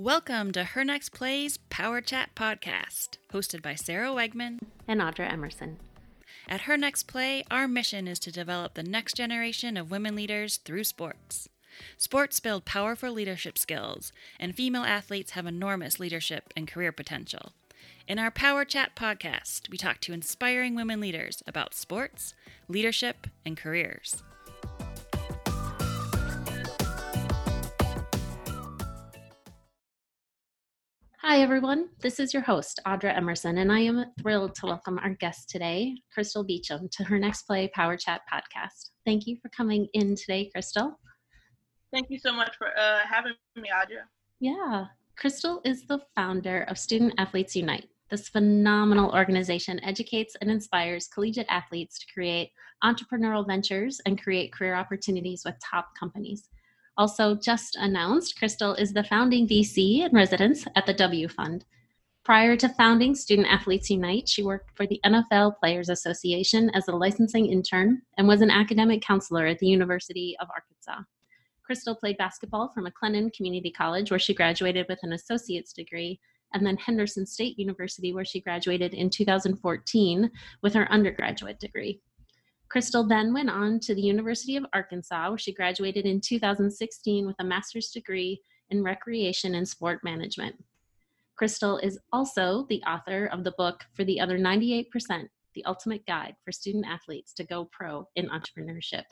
Welcome to Her Next Plays Power Chat Podcast, hosted by Sarah Wegman and Audra Emerson. At Her Next Play, our mission is to develop the next generation of women leaders through sports. Sports build powerful leadership skills, and female athletes have enormous leadership and career potential. In our Power Chat podcast, we talk to inspiring women leaders about sports, leadership, and careers. Hi, everyone. This is your host, Audra Emerson, and I am thrilled to welcome our guest today, Crystal Beecham, to her next play Power Chat podcast. Thank you for coming in today, Crystal. Thank you so much for uh, having me, Audra. Yeah. Crystal is the founder of Student Athletes Unite. This phenomenal organization educates and inspires collegiate athletes to create entrepreneurial ventures and create career opportunities with top companies. Also, just announced, Crystal is the founding VC in residence at the W Fund. Prior to founding Student Athletes Unite, she worked for the NFL Players Association as a licensing intern and was an academic counselor at the University of Arkansas. Crystal played basketball for McLennan Community College, where she graduated with an associate's degree, and then Henderson State University, where she graduated in 2014 with her undergraduate degree. Crystal then went on to the University of Arkansas, where she graduated in 2016 with a master's degree in recreation and sport management. Crystal is also the author of the book For the Other 98%, The Ultimate Guide for Student Athletes to Go Pro in Entrepreneurship.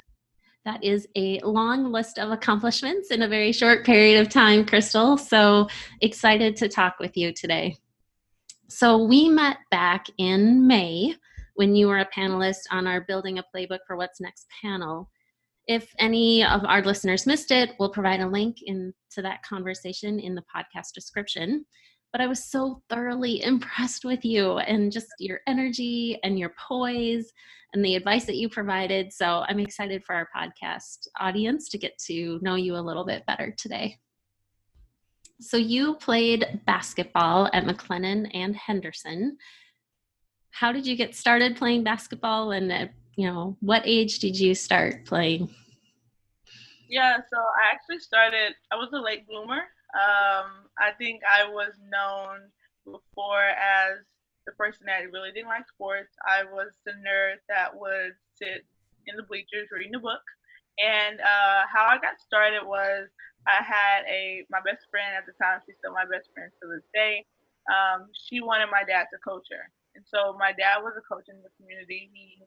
That is a long list of accomplishments in a very short period of time, Crystal. So excited to talk with you today. So we met back in May when you were a panelist on our Building a Playbook for What's Next panel. If any of our listeners missed it, we'll provide a link into that conversation in the podcast description. But I was so thoroughly impressed with you and just your energy and your poise and the advice that you provided. So I'm excited for our podcast audience to get to know you a little bit better today. So you played basketball at McLennan and Henderson how did you get started playing basketball and at you know what age did you start playing? Yeah so i actually started i was a late bloomer. Um, i think i was known before as the person that really didn't like sports. I was the nerd that would sit in the bleachers reading a book. And uh, how i got started was i had a my best friend at the time she's still my best friend to this day. Um, she wanted my dad to coach her and so my dad was a coach in the community. He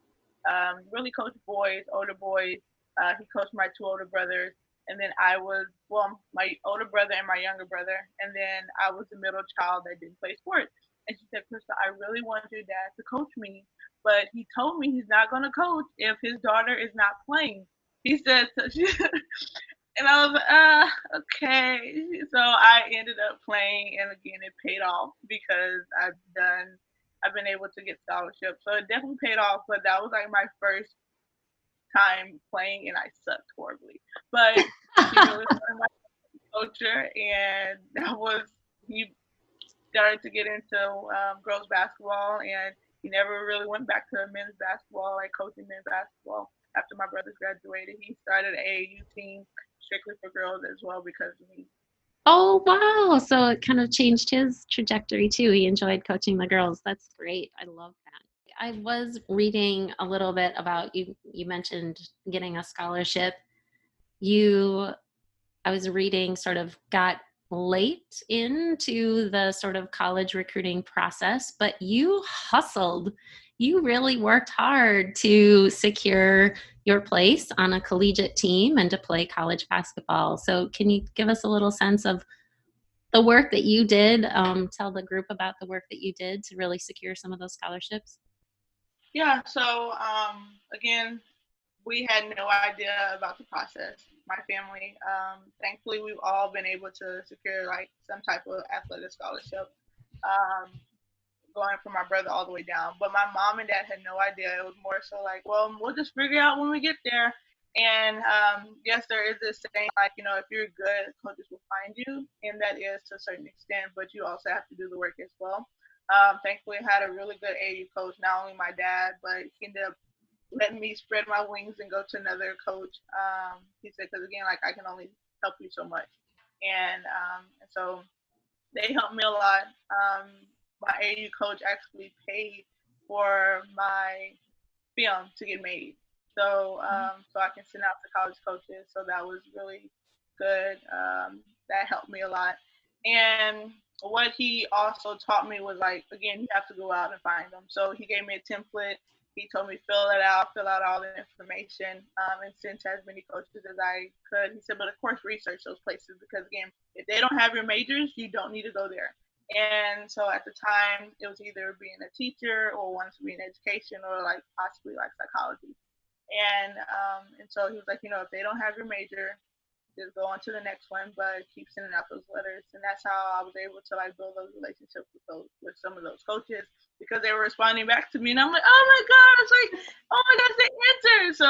um, really coached boys, older boys. Uh, he coached my two older brothers. And then I was, well, my older brother and my younger brother. And then I was the middle child that didn't play sports. And she said, Crystal, I really want your dad to coach me. But he told me he's not going to coach if his daughter is not playing. He said, so she, and I was like, uh, okay. So I ended up playing, and again, it paid off because I've done I've been able to get scholarships. So it definitely paid off, but that was like my first time playing and I sucked horribly. But he really was my culture and that was he started to get into um, girls basketball and he never really went back to men's basketball, like coaching men's basketball after my brothers graduated. He started a U team strictly for girls as well because of me. Oh wow! So it kind of changed his trajectory too. He enjoyed coaching the girls. That's great. I love that. I was reading a little bit about you. You mentioned getting a scholarship. You, I was reading, sort of got late into the sort of college recruiting process, but you hustled. You really worked hard to secure your place on a collegiate team and to play college basketball. So, can you give us a little sense of the work that you did? Um, tell the group about the work that you did to really secure some of those scholarships. Yeah, so um, again, we had no idea about the process. My family, um, thankfully, we've all been able to secure like some type of athletic scholarship. Um, going from my brother all the way down. But my mom and dad had no idea. It was more so like, well, we'll just figure out when we get there. And um, yes, there is this saying like, you know, if you're good, coaches will find you, and that is to a certain extent. But you also have to do the work as well. Um, thankfully, I had a really good AU coach, not only my dad, but he ended up letting me spread my wings and go to another coach. Um, he said, because again, like I can only help you so much, and um, and so they helped me a lot. Um, my AU coach actually paid for my film to get made, so mm-hmm. um, so I can send out to college coaches. So that was really good. Um, that helped me a lot. And what he also taught me was like, again, you have to go out and find them. So he gave me a template. He told me fill it out, fill out all the information, um, and send to as many coaches as I could. He said, but of course, research those places because again, if they don't have your majors, you don't need to go there. And so at the time, it was either being a teacher or wanting to be in education or like possibly like psychology. And um, and so he was like, you know, if they don't have your major, just go on to the next one, but keep sending out those letters. And that's how I was able to like build those relationships with those with some of those coaches because they were responding back to me, and I'm like, oh my god, it's like, oh my gosh, they answered. So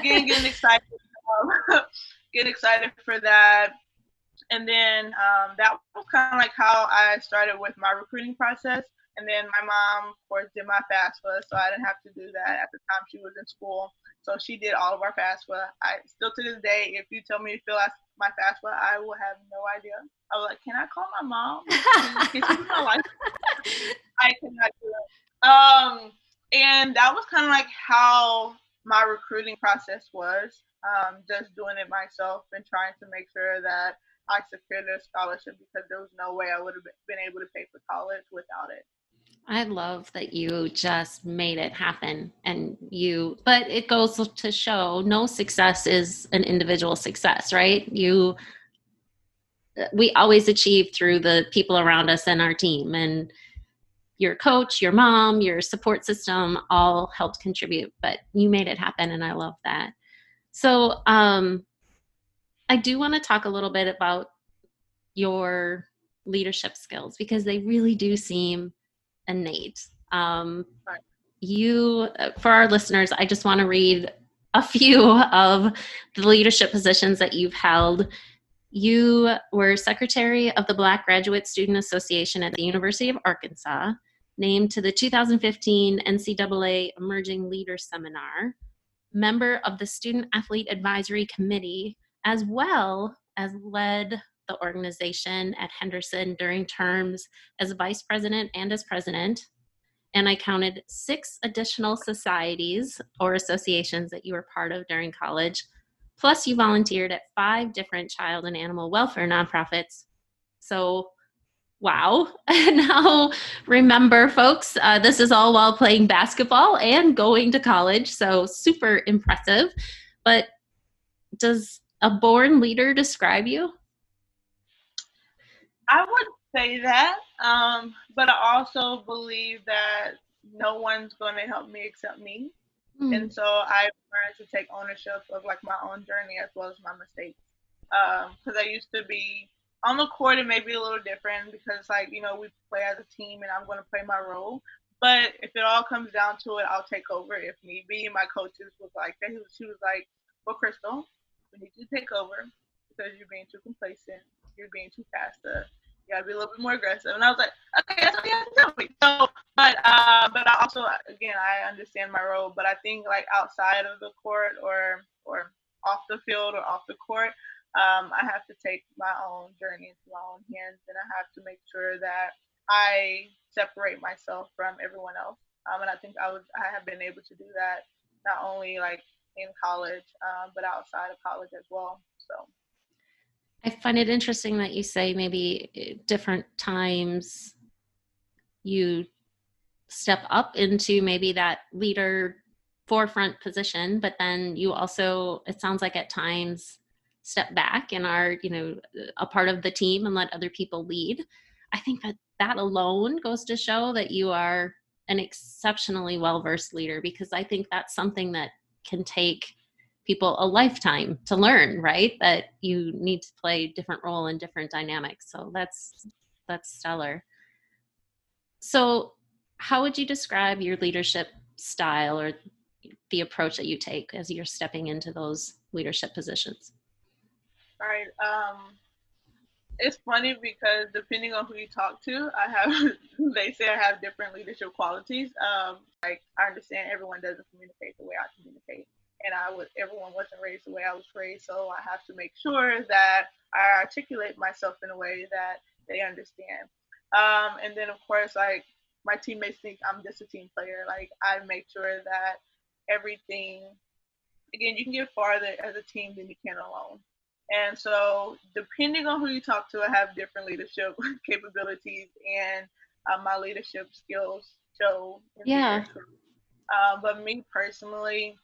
getting getting excited, um, getting excited for that. And then um, that was kind of like how I started with my recruiting process. And then my mom, of course, did my FAFSA, so I didn't have to do that at the time she was in school. So she did all of our FAFSA. I still to this day, if you tell me to fill out my FAFSA, I will have no idea. I was like, can I call my mom? Can, can my life? I cannot do it. Um, and that was kind of like how my recruiting process was. Um, just doing it myself and trying to make sure that I secured a scholarship because there was no way I would have been able to pay for college without it. I love that you just made it happen and you but it goes to show no success is an individual success, right? You we always achieve through the people around us and our team and your coach, your mom, your support system all helped contribute, but you made it happen and I love that. So, um I do want to talk a little bit about your leadership skills because they really do seem innate. Um, you, for our listeners, I just want to read a few of the leadership positions that you've held. You were secretary of the Black Graduate Student Association at the University of Arkansas, named to the 2015 NCAA Emerging Leaders Seminar, member of the Student Athlete Advisory Committee, as well as led the organization at Henderson during terms as vice president and as president. And I counted six additional societies or associations that you were part of during college. Plus, you volunteered at five different child and animal welfare nonprofits. So, wow. now, remember, folks, uh, this is all while playing basketball and going to college. So, super impressive. But does a born leader describe you? I would say that, um, but I also believe that no one's going to help me except me. Mm. And so I've learned to take ownership of like my own journey as well as my mistakes. Because um, I used to be on the court, it may be a little different because like you know we play as a team and I'm going to play my role. But if it all comes down to it, I'll take over if need be. My coaches was like. She was like, "Well, Crystal, need you to take over because you're being too complacent. You're being too passive you gotta be a little bit more aggressive. And I was like, okay, that's what you have to tell me. So, but uh, but I also again I understand my role, but I think like outside of the court or or off the field or off the court, um, I have to take my own journey into my own hands, and I have to make sure that I separate myself from everyone else. Um, and I think I was I have been able to do that not only like in college, um, but outside of college as well. So. I find it interesting that you say maybe eh, different times you step up into maybe that leader forefront position, but then you also, it sounds like at times, step back and are, you know, a part of the team and let other people lead. I think that that alone goes to show that you are an exceptionally well versed leader because I think that's something that can take people a lifetime to learn right? That you need to play different role in different dynamics. So that's that's stellar. So how would you describe your leadership style or the approach that you take as you're stepping into those leadership positions? Right um it's funny because depending on who you talk to i have they say i have different leadership qualities um like i understand everyone doesn't communicate the way i communicate and I was everyone wasn't raised the way I was raised, so I have to make sure that I articulate myself in a way that they understand. Um, and then of course, like my teammates think I'm just a team player. Like I make sure that everything. Again, you can get farther as a team than you can alone. And so, depending on who you talk to, I have different leadership capabilities, and uh, my leadership skills show. Yeah. Um, but me personally,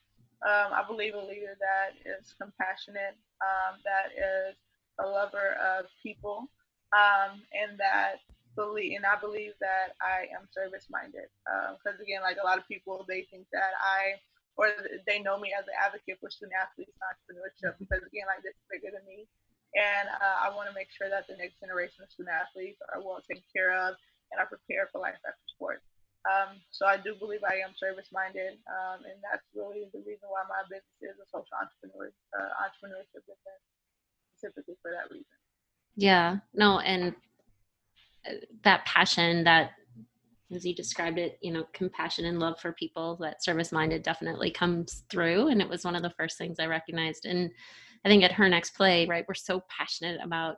um, I believe a leader that is compassionate, um, that is a lover of people, um, and that believe, and I believe that I am service minded. Because um, again, like a lot of people, they think that I or they know me as an advocate for student athletes and entrepreneurship because again, like this is bigger than me. And uh, I want to make sure that the next generation of student athletes are well taken care of and are prepared for life after sports. Um, so I do believe I am service minded, um, and that's really the reason why my business is a social entrepreneur uh, entrepreneurship business, specifically for that reason. Yeah, no, and uh, that passion that as you described it, you know, compassion and love for people, that service minded definitely comes through. And it was one of the first things I recognized. And I think at her next play, right, we're so passionate about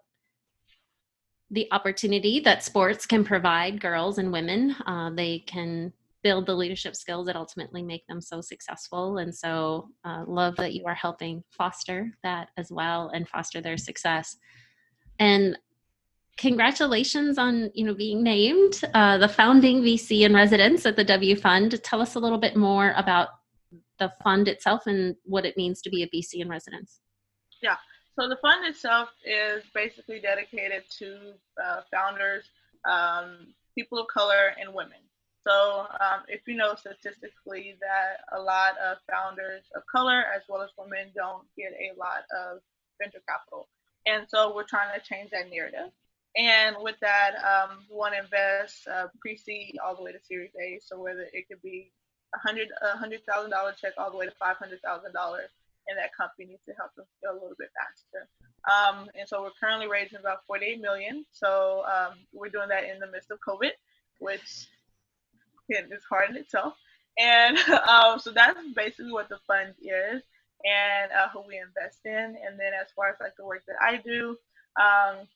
the opportunity that sports can provide girls and women. Uh, they can build the leadership skills that ultimately make them so successful. And so, uh, love that you are helping foster that as well and foster their success. And congratulations on you know being named uh, the founding VC in residence at the W Fund. Tell us a little bit more about the fund itself and what it means to be a VC in residence. Yeah, so the fund itself is basically dedicated to uh, founders, um, people of color, and women. So um, if you know statistically that a lot of founders of color as well as women don't get a lot of venture capital. And so we're trying to change that narrative. And with that, um, we want to invest uh, pre-seed all the way to Series A. So whether it could be a hundred a hundred thousand dollar check all the way to five hundred thousand dollars, and that company to help them scale a little bit faster. Um, and so we're currently raising about 48 million. So um, we're doing that in the midst of COVID, which is hard in itself. And um, so that's basically what the fund is and uh, who we invest in. And then as far as like the work that I do, um,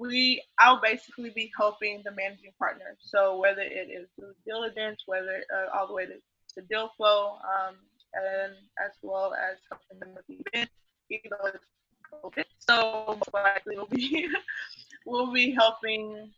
we I'll basically be helping the managing partner. So whether it is due diligence, whether uh, all the way to, to deal flow, um, and as well as helping them with the event, even though it's COVID. So likely we'll be we'll be helping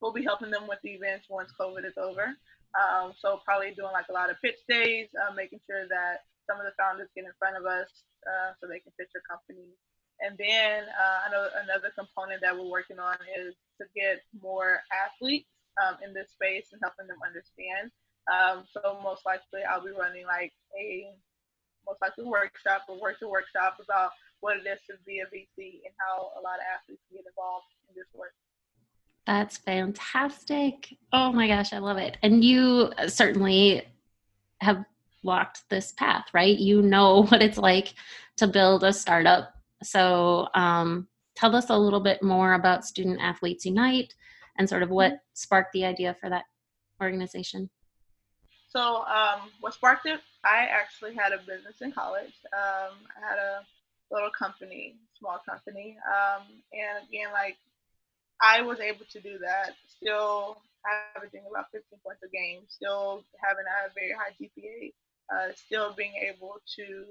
we'll be helping them with the events once COVID is over. Um, so probably doing like a lot of pitch days, uh, making sure that some of the founders get in front of us uh, so they can pitch their company and then uh, know another component that we're working on is to get more athletes um, in this space and helping them understand. Um, so most likely I'll be running like a most likely workshop or work to workshop about what it is to be a VC and how a lot of athletes can get involved in this work. That's fantastic. Oh my gosh, I love it. And you certainly have walked this path, right? You know what it's like to build a startup so, um, tell us a little bit more about Student Athletes Unite and sort of what mm-hmm. sparked the idea for that organization. So, um, what sparked it? I actually had a business in college. Um, I had a little company, small company, um, and again, like I was able to do that, still averaging about 15 points a game, still having a very high GPA, uh, still being able to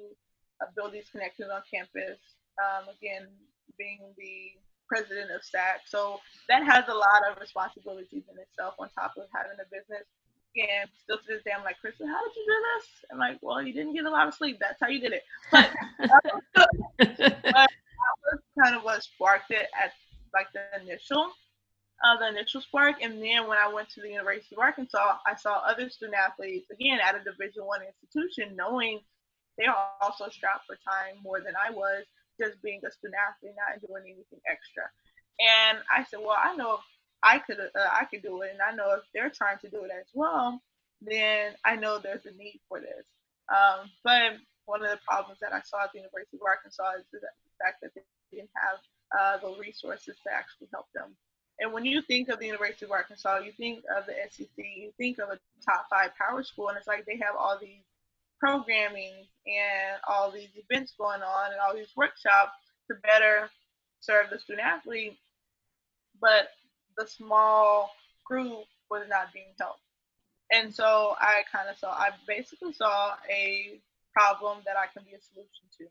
uh, build these connections on campus, um, again, being the president of SAAC. So that has a lot of responsibilities in itself on top of having a business. And still to this day, I'm like, Crystal, how did you do this? I'm like, well, you didn't get a lot of sleep. That's how you did it. But, but that was kind of what sparked it at like the initial, uh, the initial spark. And then when I went to the University of Arkansas, I saw other student athletes again at a Division One institution, knowing they are also strapped for time more than I was just being a student athlete, not doing anything extra. And I said, well, I know if I could, uh, I could do it, and I know if they're trying to do it as well, then I know there's a need for this. Um, but one of the problems that I saw at the University of Arkansas is the fact that they didn't have uh, the resources to actually help them. And when you think of the University of Arkansas, you think of the SEC, you think of a top five power school, and it's like they have all these programming and all these events going on and all these workshops to better serve the student athlete. but the small group was not being helped. And so I kind of saw, I basically saw a problem that I can be a solution to.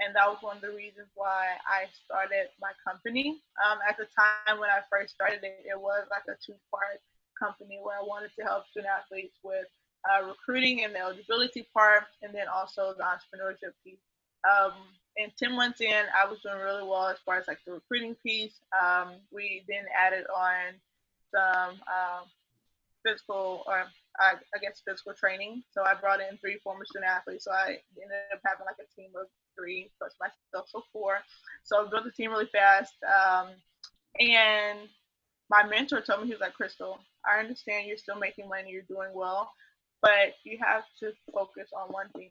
And that was one of the reasons why I started my company. Um, at the time when I first started it, it was like a two part company where I wanted to help student athletes with uh, recruiting and the eligibility part, and then also the entrepreneurship piece. Um, and 10 months in, I was doing really well as far as like the recruiting piece. Um, we then added on some uh, physical, or I, I, guess physical training. So I brought in three former student athletes. So I ended up having like a team of three plus myself, so four. So I built the team really fast. Um, and my mentor told me, he was like, Crystal, I understand you're still making money, you're doing well, but you have to focus on one thing.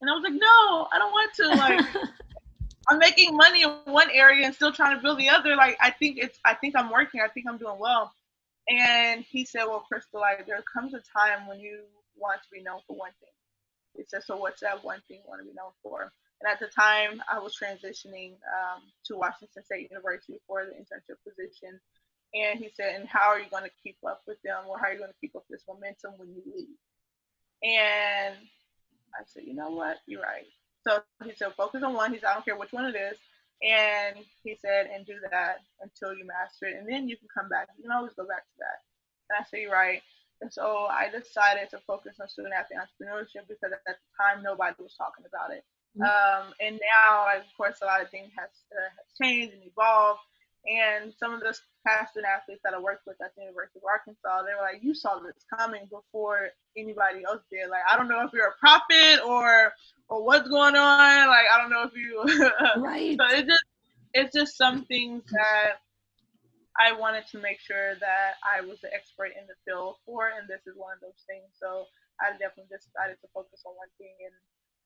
And I was like, no, I don't want to. Like, I'm making money in one area and still trying to build the other. Like, I think it's, I think I'm working. I think I'm doing well. And he said, well, Crystal, like, there comes a time when you want to be known for one thing. He said, so what's that one thing you want to be known for? And at the time, I was transitioning um, to Washington State University for the internship position. And he said, and how are you going to keep up with them or how are you going to keep up this momentum when you leave? And I said, you know what? You're right. So he said, focus on one. He said, I don't care which one it is. And he said, and do that until you master it. And then you can come back. You can always go back to that. And I said, you're right. And so I decided to focus on student athlete entrepreneurship because at the time nobody was talking about it. Mm-hmm. Um, and now, of course, a lot of things has, uh, has changed and evolved. And some of the past student athletes that I worked with at the University of Arkansas, they were like, "You saw this coming before anybody else did. Like, I don't know if you're a prophet or or what's going on. Like, I don't know if you right. so it's just it's just some things that I wanted to make sure that I was the expert in the field for, and this is one of those things. So I definitely just decided to focus on one thing, and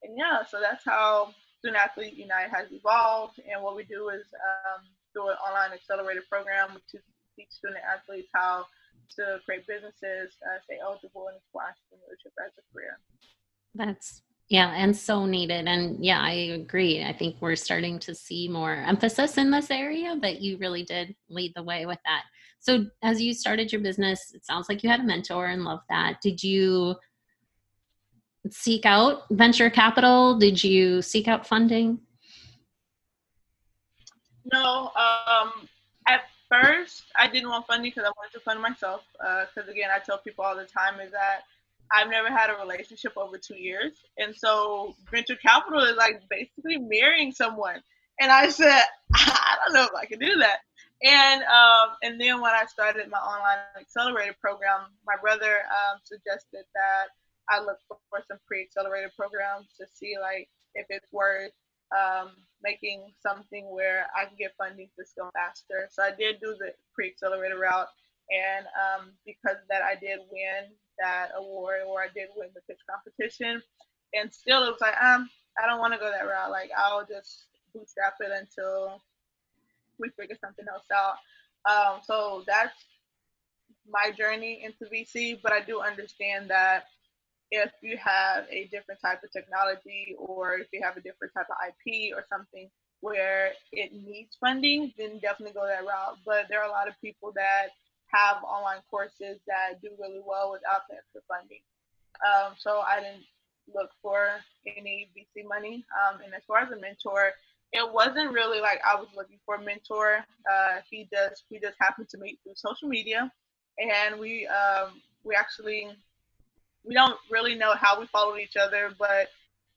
and yeah, so that's how Student Athlete Unite has evolved. And what we do is um, do an online accelerated program to teach student athletes how to create businesses, uh, stay eligible, and explore entrepreneurship as a career. That's yeah, and so needed. And yeah, I agree. I think we're starting to see more emphasis in this area, but you really did lead the way with that. So, as you started your business, it sounds like you had a mentor and loved that. Did you seek out venture capital? Did you seek out funding? No. Um, at first, I didn't want funding because I wanted to fund myself. Because uh, again, I tell people all the time is that I've never had a relationship over two years. And so venture capital is like basically marrying someone. And I said, I don't know if I can do that. And um, and then when I started my online accelerated program, my brother um, suggested that I look for, for some pre-accelerated programs to see like if it's worth um, making something where I can get funding to scale faster. So I did do the pre-accelerator route, and um, because that, I did win that award or I did win the pitch competition. And still, it was like, um, I don't want to go that route. Like, I'll just bootstrap it until we figure something else out. Um, so that's my journey into VC, but I do understand that if you have a different type of technology or if you have a different type of IP or something where it needs funding, then definitely go that route. But there are a lot of people that have online courses that do really well without the extra funding. Um, so I didn't look for any VC money. Um, and as far as a mentor, it wasn't really like I was looking for a mentor. Uh, he just we just happened to meet through social media, and we um, we actually we don't really know how we followed each other, but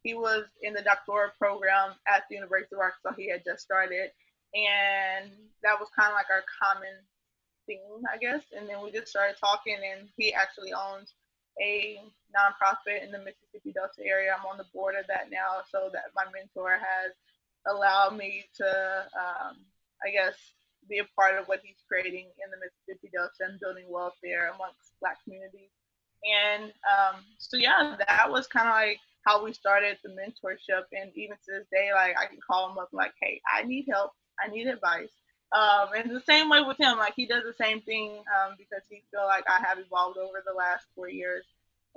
he was in the doctoral program at the University of Arkansas. He had just started, and that was kind of like our common theme, I guess. And then we just started talking, and he actually owns a nonprofit in the Mississippi Delta area. I'm on the board of that now, so that my mentor has allowed me to, um, I guess, be a part of what he's creating in the Mississippi Delta and building there amongst Black communities. And um, so, yeah, that was kind of like how we started the mentorship. And even to this day, like I can call him up like, hey, I need help. I need advice. Um, and the same way with him, like he does the same thing um, because he feel like I have evolved over the last four years,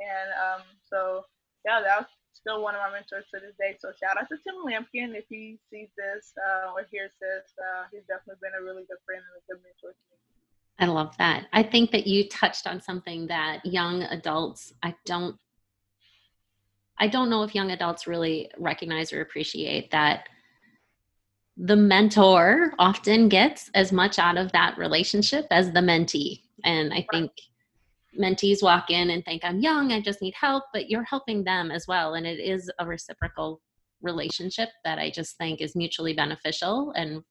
and um, so yeah, that's still one of my mentors to this day. So shout out to Tim Lampkin if he sees this uh, or hears this. Uh, he's definitely been a really good friend and a good mentor to me. I love that. I think that you touched on something that young adults, I don't I don't know if young adults really recognize or appreciate that the mentor often gets as much out of that relationship as the mentee. And I think mentees walk in and think, I'm young, I just need help, but you're helping them as well. And it is a reciprocal relationship that I just think is mutually beneficial and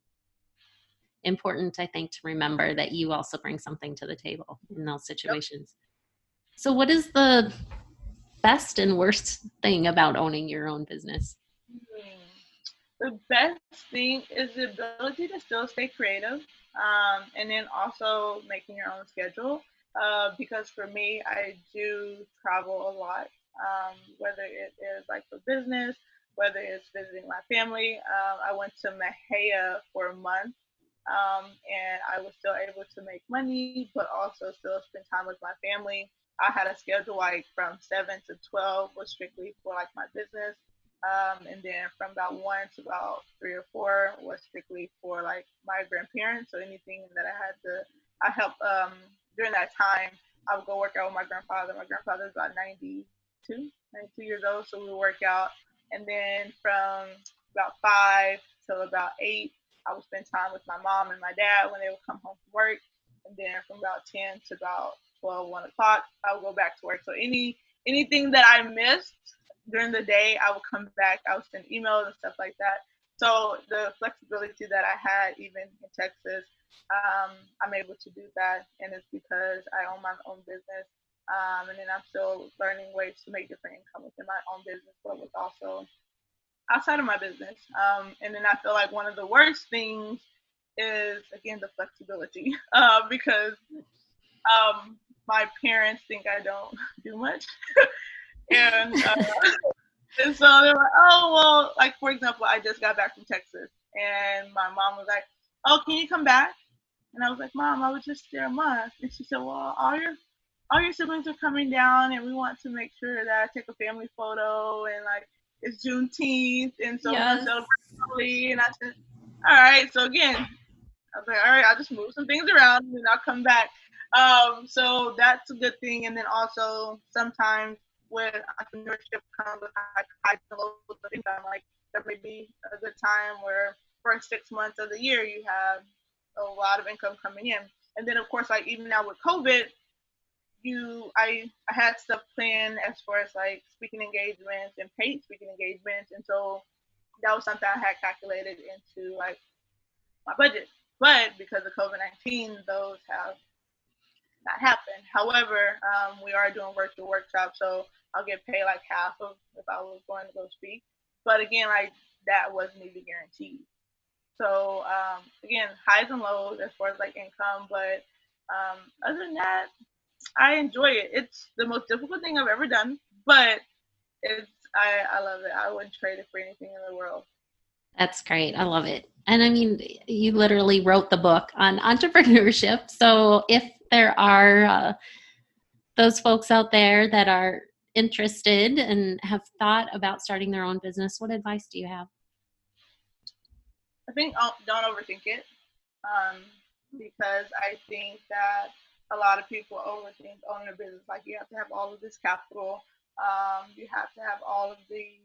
important, I think, to remember that you also bring something to the table in those situations. Yep. So, what is the best and worst thing about owning your own business? The best thing is the ability to still stay creative um, and then also making your own schedule. Uh, because for me, I do travel a lot, um, whether it is like for business, whether it's visiting my family. Um, I went to Mexia for a month um, and I was still able to make money, but also still spend time with my family. I had a schedule like from seven to twelve was strictly for like my business, um, and then from about one to about three or four was strictly for like my grandparents. So anything that I had to, I help um, during that time. I would go work out with my grandfather. My grandfather is about 92, 92 years old, so we would work out. And then from about five till about eight, I would spend time with my mom and my dad when they would come home from work. And then from about 10 to about 12, 1 o'clock, I would go back to work. So any anything that I missed during the day, I would come back. I would send emails and stuff like that. So the flexibility that I had even in Texas, um, I'm able to do that, and it's because I own my own business. Um, and then I'm still learning ways to make different income within my own business, but with also outside of my business. Um, and then I feel like one of the worst things is again the flexibility uh, because um, my parents think I don't do much, and uh, and so they're like, oh well, like for example, I just got back from Texas, and my mom was like, oh, can you come back? And I was like, mom, I was just there a month, and she said, well, all your all your siblings are coming down, and we want to make sure that I take a family photo and like it's Juneteenth, and so yes. we're celebrating. And I said, all right. So again, I was like, all right, I'll just move some things around, and I'll come back. Um, so that's a good thing. And then also sometimes with entrepreneurship comes with high lows of income. Like there may be a good time where first six months of the year you have a lot of income coming in. And then of course, like even now with COVID, you I I had stuff planned as far as like speaking engagements and paid speaking engagements, and so that was something I had calculated into like my budget. But because of COVID nineteen, those have not happened. However, um, we are doing virtual workshops, so I'll get paid like half of if I was going to go speak. But again, like that wasn't even guaranteed. So um, again, highs and lows as far as like income, but um, other than that, I enjoy it. It's the most difficult thing I've ever done, but it's I, I love it. I wouldn't trade it for anything in the world. That's great. I love it. And I mean, you literally wrote the book on entrepreneurship. So if there are uh, those folks out there that are interested and have thought about starting their own business, what advice do you have? I think don't overthink it um, because I think that a lot of people overthink owning a business. Like you have to have all of this capital. Um, you have to have all of the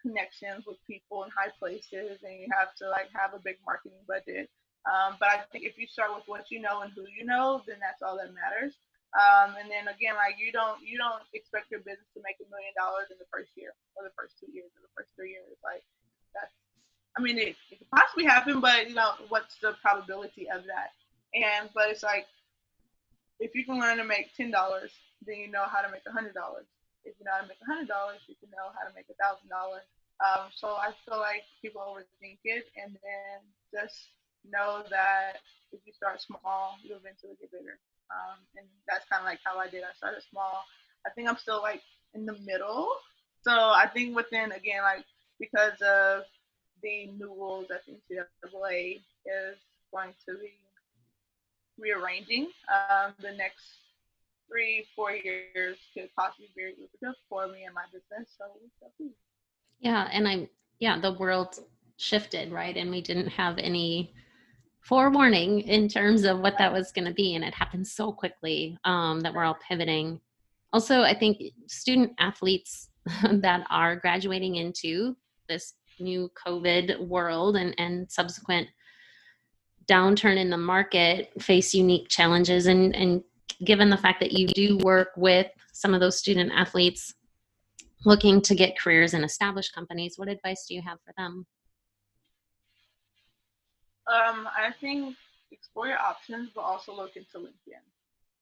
connections with people in high places, and you have to like have a big marketing budget. Um, but I think if you start with what you know and who you know, then that's all that matters. Um, and then again, like you don't you don't expect your business to make a million dollars in the first year or the first two years or the first three years. Like that's I mean it, it could possibly happen, but you know what's the probability of that? And but it's like if you can learn to make ten dollars, then you know how to make a hundred dollars. If you know how to make a hundred dollars, you can know how to make a thousand dollars. Um, so I feel like people overthink it, and then just know that if you start small, you'll eventually get bigger. Um, and that's kind of like how I did. I started small. I think I'm still like in the middle. So I think within again, like because of the new rules that the NCAA is going to be rearranging um, the next three, four years could possibly be very lucrative for me and my business. So yeah, and I'm yeah, the world shifted, right? And we didn't have any forewarning in terms of what that was going to be and it happened so quickly um, that we're all pivoting also i think student athletes that are graduating into this new covid world and, and subsequent downturn in the market face unique challenges and, and given the fact that you do work with some of those student athletes looking to get careers in established companies what advice do you have for them? Um, i think explore your options but also look into linkedin.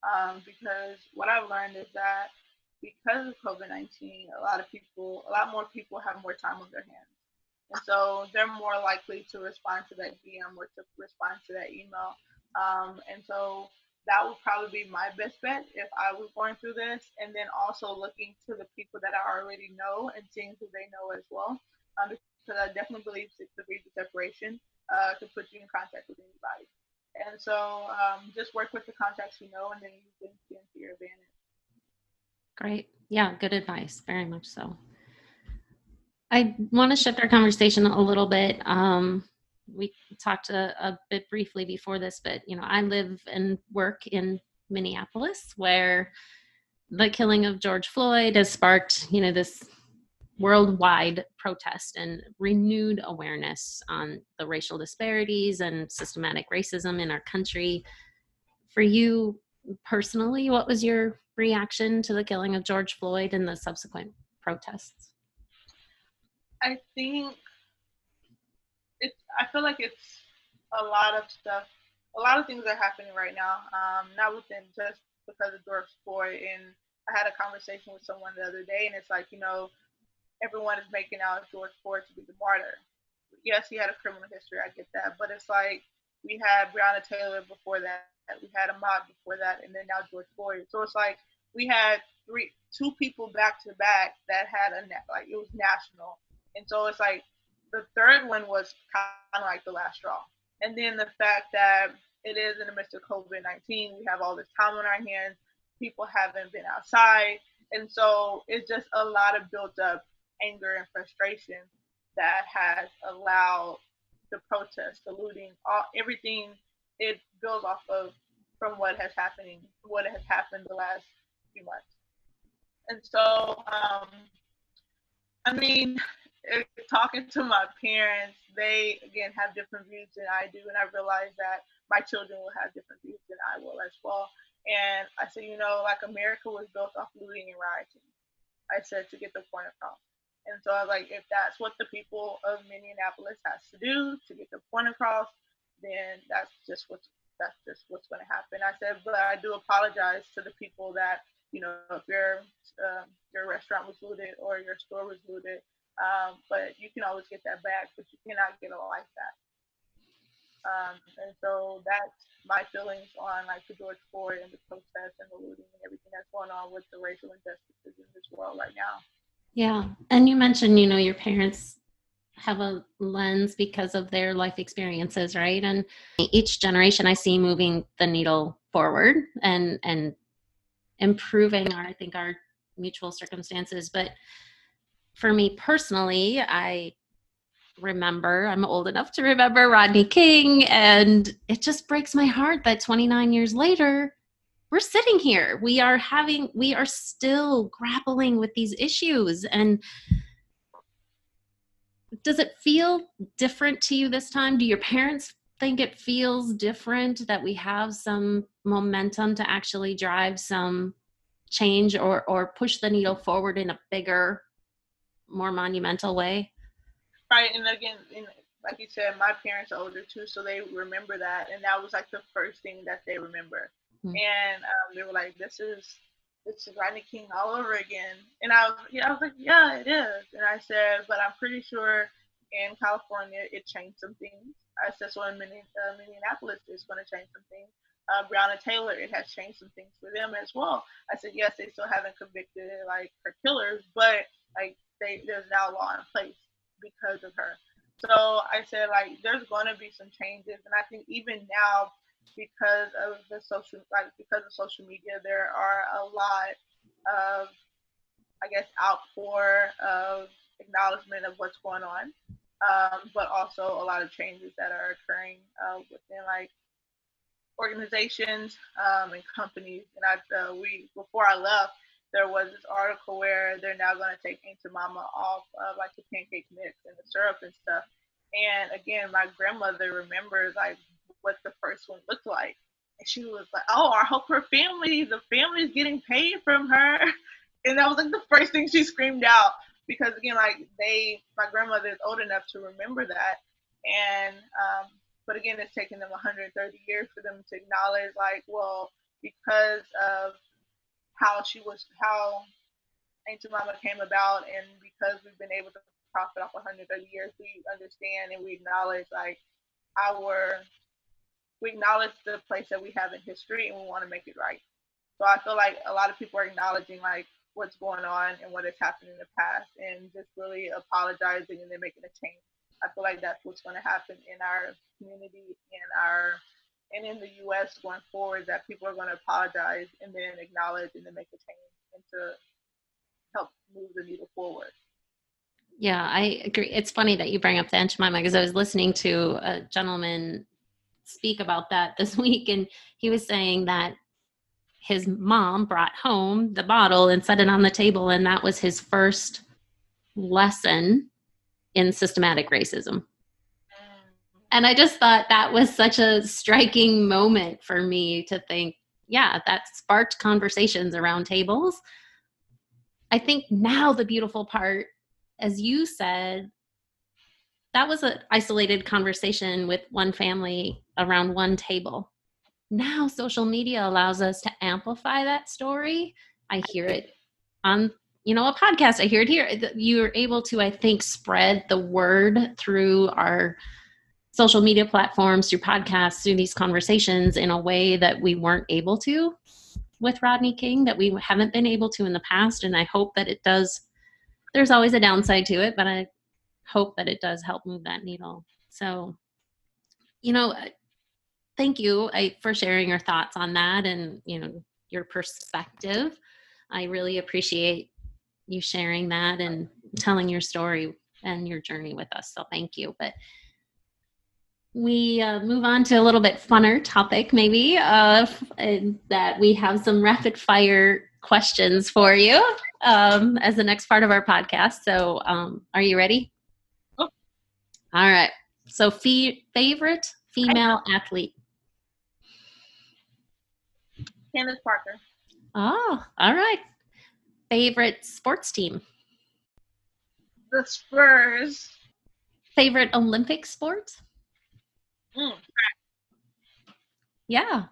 Um, because what i've learned is that because of covid-19 a lot of people a lot more people have more time on their hands and so they're more likely to respond to that dm or to respond to that email um, and so that would probably be my best bet if I was going through this. And then also looking to the people that I already know and seeing who they know as well. Um, because I definitely believe six degrees of separation uh, can put you in contact with anybody. And so um, just work with the contacts you know and then use LinkedIn to your advantage. Great. Yeah, good advice. Very much so. I want to shift our conversation a little bit. Um, we talked a, a bit briefly before this, but you know, I live and work in Minneapolis, where the killing of George Floyd has sparked, you know, this worldwide protest and renewed awareness on the racial disparities and systematic racism in our country. For you personally, what was your reaction to the killing of George Floyd and the subsequent protests? I think it's I feel like it's a lot of stuff. A lot of things are happening right now. Um, not within just because of George Floyd. And I had a conversation with someone the other day, and it's like you know, everyone is making out George Floyd to be the martyr. Yes, he had a criminal history. I get that, but it's like we had Breonna Taylor before that. We had Ahmaud before that, and then now George Floyd. So it's like we had three, two people back to back that had a net, like it was national, and so it's like the third one was kind of like the last straw. And then the fact that it is in the midst of COVID 19, we have all this time on our hands, people haven't been outside. And so it's just a lot of built up anger and frustration that has allowed the protest, the looting, all everything it builds off of from what has happening, what has happened the last few months. And so, um, I mean, talking to my parents, they again have different views than I do, and I realize that my children will have different views than I will as well. And I said, you know, like America was built off looting and rioting. I said to get the point across. And so I was like, if that's what the people of Minneapolis has to do to get the point across, then that's just what's that's just what's going to happen. I said, but I do apologize to the people that you know, if your uh, your restaurant was looted or your store was looted, um, but you can always get that back, but you cannot get a life back. Um, and so that's my feelings on like the George Floyd and the protests and the looting and everything that's going on with the racial injustices in this world right now. Yeah. And you mentioned, you know, your parents have a lens because of their life experiences, right? And each generation I see moving the needle forward and and improving our I think our mutual circumstances. But for me personally, I remember, I'm old enough to remember Rodney King, and it just breaks my heart that 29 years later, we're sitting here. We are having, we are still grappling with these issues. And does it feel different to you this time? Do your parents think it feels different that we have some momentum to actually drive some change or or push the needle forward in a bigger more monumental way. Right, and again, in, like you said, my parents are older too, so they remember that, and that was like the first thing that they remember. Mm-hmm. And um, they were like, "This is this is Rodney King all over again." And I was, yeah, I was like, "Yeah, it is." And I said, "But I'm pretty sure in California it changed some things." I said, "So in uh, Minneapolis it's going to change some things." Uh, Breonna Taylor, it has changed some things for them as well. I said, yes, they still haven't convicted like her killers, but like they there's now law in place because of her. So I said like there's going to be some changes, and I think even now because of the social like because of social media there are a lot of I guess outpour of acknowledgement of what's going on, um, but also a lot of changes that are occurring uh, within like organizations um, and companies. And I uh, we before I left, there was this article where they're now going to take Aunt Jemima off of like the pancake mix and the syrup and stuff. And again, my grandmother remembers like what the first one looked like. And she was like, Oh, I hope her family, the family's getting paid from her. And that was like the first thing she screamed out because again, like they, my grandmother is old enough to remember that. And, um, but again, it's taken them 130 years for them to acknowledge like, well, because of how she was, how Aunt Jemima came about and because we've been able to profit off 130 years, we understand and we acknowledge like our we acknowledge the place that we have in history and we want to make it right. So I feel like a lot of people are acknowledging like what's going on and what has happened in the past and just really apologizing and then making a change. I feel like that's what's going to happen in our community and our and in the US going forward that people are going to apologize and then acknowledge and then make a change and to help move the needle forward. Yeah, I agree. It's funny that you bring up the Aunt Jemima because I was listening to a gentleman speak about that this week, and he was saying that his mom brought home the bottle and set it on the table, and that was his first lesson in systematic racism. And I just thought that was such a striking moment for me to think, yeah, that sparked conversations around tables. I think now the beautiful part, as you said, that was an isolated conversation with one family around one table. Now, social media allows us to amplify that story. I hear it on, you know, a podcast. I hear it here. You're able to, I think, spread the word through our social media platforms, through podcasts, through these conversations in a way that we weren't able to with Rodney King, that we haven't been able to in the past. And I hope that it does. There's always a downside to it, but I hope that it does help move that needle. So, you know, thank you I, for sharing your thoughts on that and, you know, your perspective. I really appreciate you sharing that and telling your story and your journey with us. So thank you. But we uh, move on to a little bit funner topic, maybe, uh, that we have some rapid fire questions for you um, as the next part of our podcast. So, um, are you ready? Oh. All right. So, fee- favorite female athlete? Candace Parker. Oh, all right. Favorite sports team? The Spurs. Favorite Olympic sport? Mm. Yeah.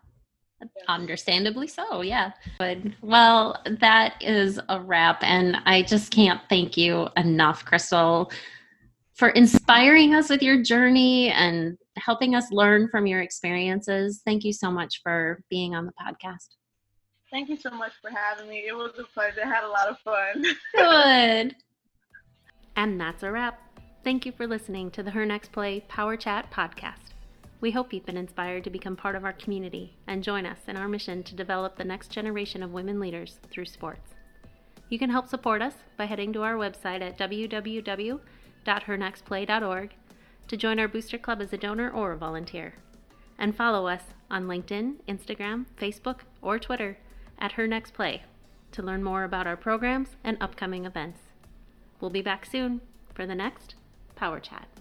Understandably so, yeah. Good. Well, that is a wrap. And I just can't thank you enough, Crystal for inspiring us with your journey and helping us learn from your experiences. Thank you so much for being on the podcast. Thank you so much for having me. It was a pleasure. I had a lot of fun. Good. And that's a wrap. Thank you for listening to the Her Next Play Power Chat podcast. We hope you've been inspired to become part of our community and join us in our mission to develop the next generation of women leaders through sports. You can help support us by heading to our website at www.hernextplay.org to join our booster club as a donor or a volunteer. And follow us on LinkedIn, Instagram, Facebook, or Twitter at Her Next Play to learn more about our programs and upcoming events. We'll be back soon for the next Power Chat.